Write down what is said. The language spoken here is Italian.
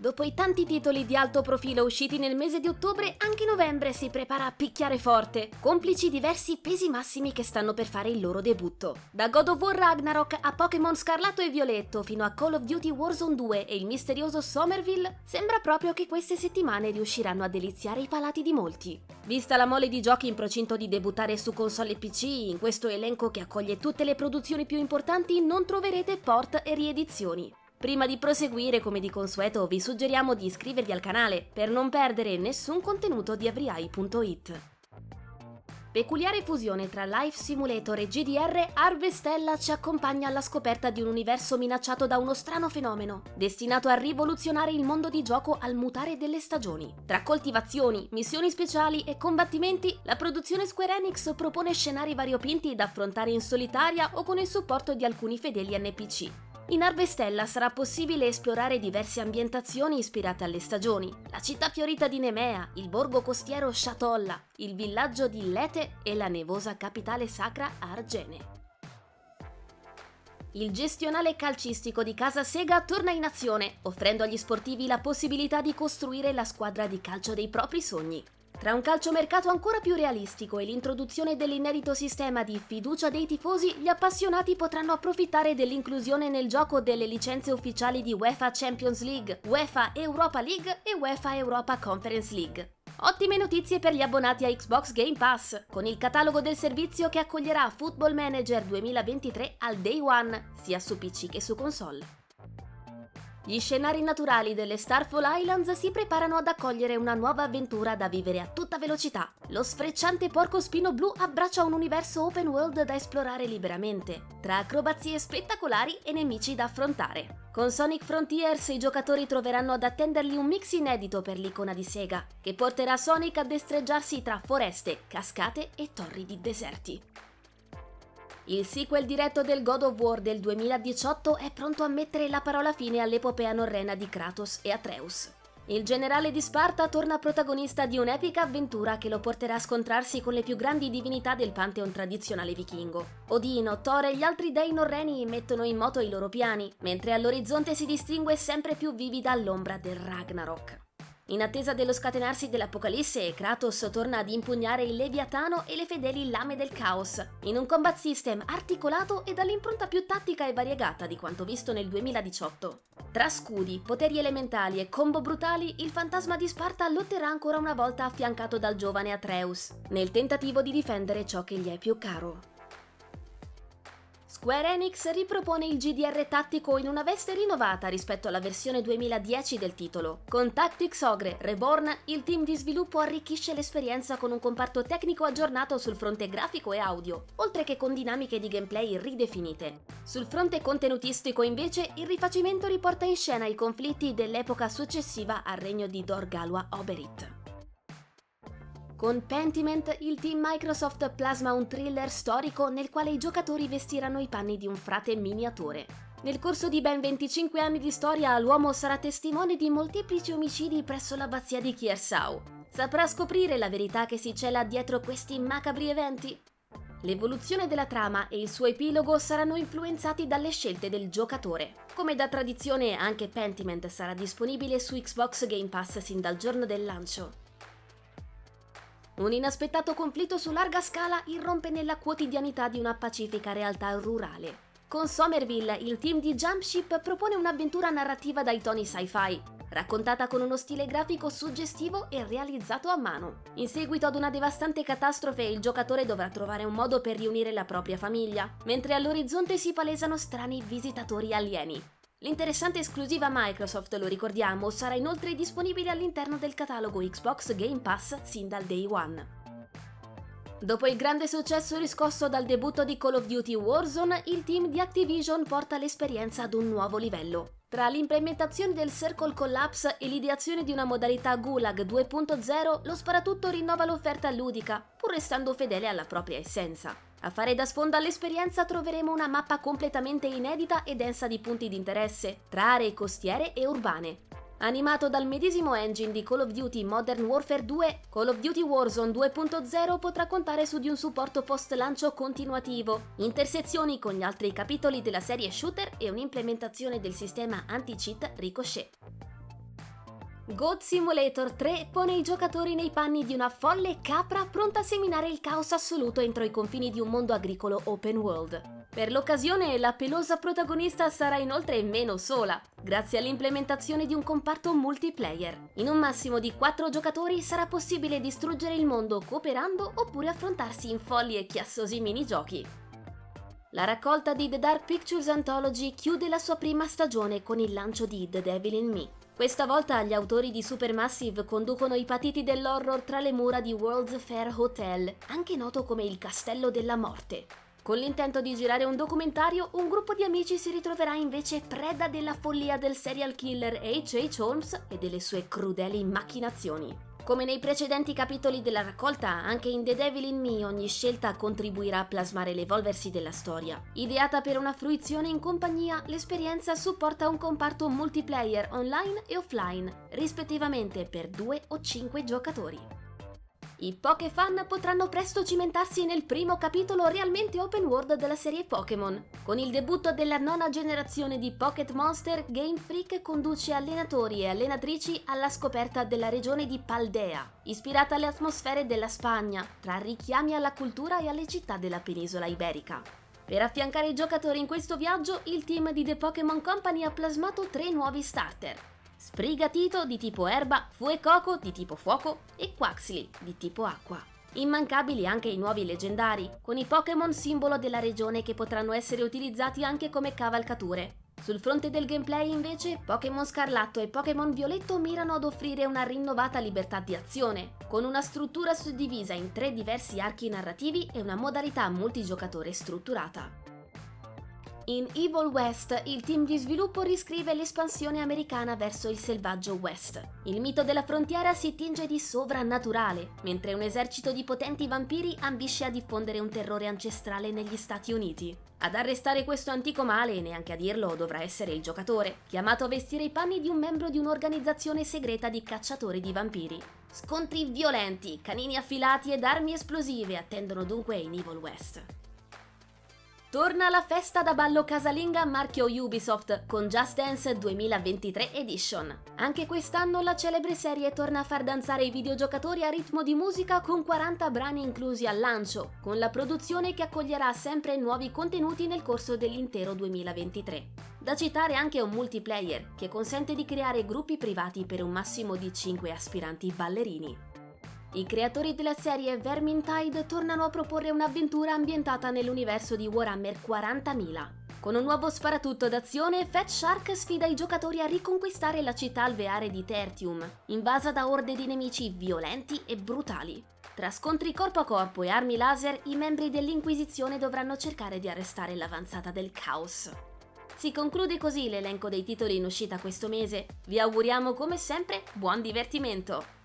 Dopo i tanti titoli di alto profilo usciti nel mese di ottobre, anche novembre si prepara a picchiare forte, complici diversi pesi massimi che stanno per fare il loro debutto. Da God of War Ragnarok a Pokémon Scarlatto e Violetto fino a Call of Duty Warzone 2 e il misterioso Somerville, sembra proprio che queste settimane riusciranno a deliziare i palati di molti. Vista la mole di giochi in procinto di debuttare su console e PC, in questo elenco che accoglie tutte le produzioni più importanti non troverete port e riedizioni. Prima di proseguire, come di consueto, vi suggeriamo di iscrivervi al canale per non perdere nessun contenuto di avriai.it. Peculiare fusione tra Life Simulator e GDR, Harvestella ci accompagna alla scoperta di un universo minacciato da uno strano fenomeno, destinato a rivoluzionare il mondo di gioco al mutare delle stagioni. Tra coltivazioni, missioni speciali e combattimenti, la produzione Square Enix propone scenari variopinti da affrontare in solitaria o con il supporto di alcuni fedeli NPC. In Arvestella sarà possibile esplorare diverse ambientazioni ispirate alle stagioni. La città fiorita di Nemea, il borgo costiero Shatolla, il villaggio di Lete e la nevosa capitale sacra Argene. Il gestionale calcistico di Casa Sega torna in azione, offrendo agli sportivi la possibilità di costruire la squadra di calcio dei propri sogni. Tra un calciomercato ancora più realistico e l'introduzione dell'inedito sistema di fiducia dei tifosi, gli appassionati potranno approfittare dell'inclusione nel gioco delle licenze ufficiali di UEFA Champions League, UEFA Europa League e UEFA Europa Conference League. Ottime notizie per gli abbonati a Xbox Game Pass, con il catalogo del servizio che accoglierà Football Manager 2023 al day one, sia su PC che su console. Gli scenari naturali delle Starfall Islands si preparano ad accogliere una nuova avventura da vivere a tutta velocità. Lo sfrecciante porco spino blu abbraccia un universo open world da esplorare liberamente, tra acrobazie spettacolari e nemici da affrontare. Con Sonic Frontiers i giocatori troveranno ad attenderli un mix inedito per l'icona di Sega, che porterà Sonic a destreggiarsi tra foreste, cascate e torri di deserti. Il sequel diretto del God of War del 2018 è pronto a mettere la parola fine all'epopea norrena di Kratos e Atreus. Il generale di Sparta torna protagonista di un'epica avventura che lo porterà a scontrarsi con le più grandi divinità del pantheon tradizionale vichingo. Odino, Thor e gli altri dei norreni mettono in moto i loro piani, mentre all'orizzonte si distingue sempre più vivida l'ombra del Ragnarok. In attesa dello scatenarsi dell'Apocalisse, Kratos torna ad impugnare il Leviatano e le fedeli lame del caos, in un combat system articolato e dall'impronta più tattica e variegata di quanto visto nel 2018. Tra scudi, poteri elementali e combo brutali, il fantasma di Sparta lotterà ancora una volta affiancato dal giovane Atreus, nel tentativo di difendere ciò che gli è più caro. Square Enix ripropone il GDR tattico in una veste rinnovata rispetto alla versione 2010 del titolo. Con Tactics Ogre Reborn, il team di sviluppo arricchisce l'esperienza con un comparto tecnico aggiornato sul fronte grafico e audio, oltre che con dinamiche di gameplay ridefinite. Sul fronte contenutistico invece, il rifacimento riporta in scena i conflitti dell'epoca successiva al regno di Dorgalwa Oberith. Con Pentiment, il team Microsoft plasma un thriller storico nel quale i giocatori vestiranno i panni di un frate miniatore. Nel corso di ben 25 anni di storia, l'uomo sarà testimone di molteplici omicidi presso l'abbazia di Kiersau. Saprà scoprire la verità che si cela dietro questi macabri eventi? L'evoluzione della trama e il suo epilogo saranno influenzati dalle scelte del giocatore. Come da tradizione, anche Pentiment sarà disponibile su Xbox Game Pass sin dal giorno del lancio. Un inaspettato conflitto su larga scala irrompe nella quotidianità di una pacifica realtà rurale. Con Somerville, il team di Jumpship propone un'avventura narrativa dai toni sci-fi, raccontata con uno stile grafico suggestivo e realizzato a mano. In seguito ad una devastante catastrofe, il giocatore dovrà trovare un modo per riunire la propria famiglia, mentre all'orizzonte si palesano strani visitatori alieni. L'interessante esclusiva Microsoft, lo ricordiamo, sarà inoltre disponibile all'interno del catalogo Xbox Game Pass sin dal day one. Dopo il grande successo riscosso dal debutto di Call of Duty Warzone, il team di Activision porta l'esperienza ad un nuovo livello. Tra l'implementazione del Circle Collapse e l'ideazione di una modalità Gulag 2.0, lo sparatutto rinnova l'offerta ludica, pur restando fedele alla propria essenza. A fare da sfonda all'esperienza troveremo una mappa completamente inedita e densa di punti di interesse, tra aree costiere e urbane. Animato dal medesimo engine di Call of Duty Modern Warfare 2, Call of Duty Warzone 2.0 potrà contare su di un supporto post-lancio continuativo, intersezioni con gli altri capitoli della serie shooter e un'implementazione del sistema anti-cheat Ricochet. Goat Simulator 3 pone i giocatori nei panni di una folle capra pronta a seminare il caos assoluto entro i confini di un mondo agricolo open world. Per l'occasione la pelosa protagonista sarà inoltre meno sola, grazie all'implementazione di un comparto multiplayer. In un massimo di 4 giocatori sarà possibile distruggere il mondo cooperando oppure affrontarsi in folli e chiassosi minigiochi. La raccolta di The Dark Pictures Anthology chiude la sua prima stagione con il lancio di The Devil in Me, questa volta gli autori di Supermassive conducono i patiti dell'horror tra le mura di World's Fair Hotel, anche noto come il Castello della Morte. Con l'intento di girare un documentario, un gruppo di amici si ritroverà invece preda della follia del serial killer H.H. Holmes e delle sue crudeli macchinazioni. Come nei precedenti capitoli della raccolta, anche in The Devil in Me ogni scelta contribuirà a plasmare l'evolversi della storia. Ideata per una fruizione in compagnia, l'esperienza supporta un comparto multiplayer online e offline, rispettivamente per 2 o 5 giocatori. I Pokéfan potranno presto cimentarsi nel primo capitolo realmente open world della serie Pokémon. Con il debutto della nona generazione di Pocket Monster, Game Freak conduce allenatori e allenatrici alla scoperta della regione di Paldea, ispirata alle atmosfere della Spagna, tra richiami alla cultura e alle città della penisola iberica. Per affiancare i giocatori in questo viaggio, il team di The Pokémon Company ha plasmato tre nuovi starter, Sprigatito di tipo erba, Fuecoco di tipo fuoco e Quaxly di tipo acqua. Immancabili anche i nuovi leggendari, con i Pokémon simbolo della regione che potranno essere utilizzati anche come cavalcature. Sul fronte del gameplay invece, Pokémon Scarlatto e Pokémon Violetto mirano ad offrire una rinnovata libertà di azione, con una struttura suddivisa in tre diversi archi narrativi e una modalità multigiocatore strutturata. In Evil West, il team di sviluppo riscrive l'espansione americana verso il selvaggio West. Il mito della frontiera si tinge di sovrannaturale, mentre un esercito di potenti vampiri ambisce a diffondere un terrore ancestrale negli Stati Uniti. Ad arrestare questo antico male, neanche a dirlo, dovrà essere il giocatore, chiamato a vestire i panni di un membro di un'organizzazione segreta di cacciatori di vampiri. Scontri violenti, canini affilati ed armi esplosive attendono dunque in Evil West. Torna la festa da ballo casalinga marchio Ubisoft con Just Dance 2023 Edition. Anche quest'anno la celebre serie torna a far danzare i videogiocatori a ritmo di musica con 40 brani inclusi al lancio, con la produzione che accoglierà sempre nuovi contenuti nel corso dell'intero 2023. Da citare anche un multiplayer che consente di creare gruppi privati per un massimo di 5 aspiranti ballerini. I creatori della serie Vermintide tornano a proporre un'avventura ambientata nell'universo di Warhammer 40.000. Con un nuovo sparatutto d'azione, Fat Shark sfida i giocatori a riconquistare la città alveare di Tertium, invasa da orde di nemici violenti e brutali. Tra scontri corpo a corpo e armi laser, i membri dell'Inquisizione dovranno cercare di arrestare l'avanzata del caos. Si conclude così l'elenco dei titoli in uscita questo mese. Vi auguriamo come sempre buon divertimento!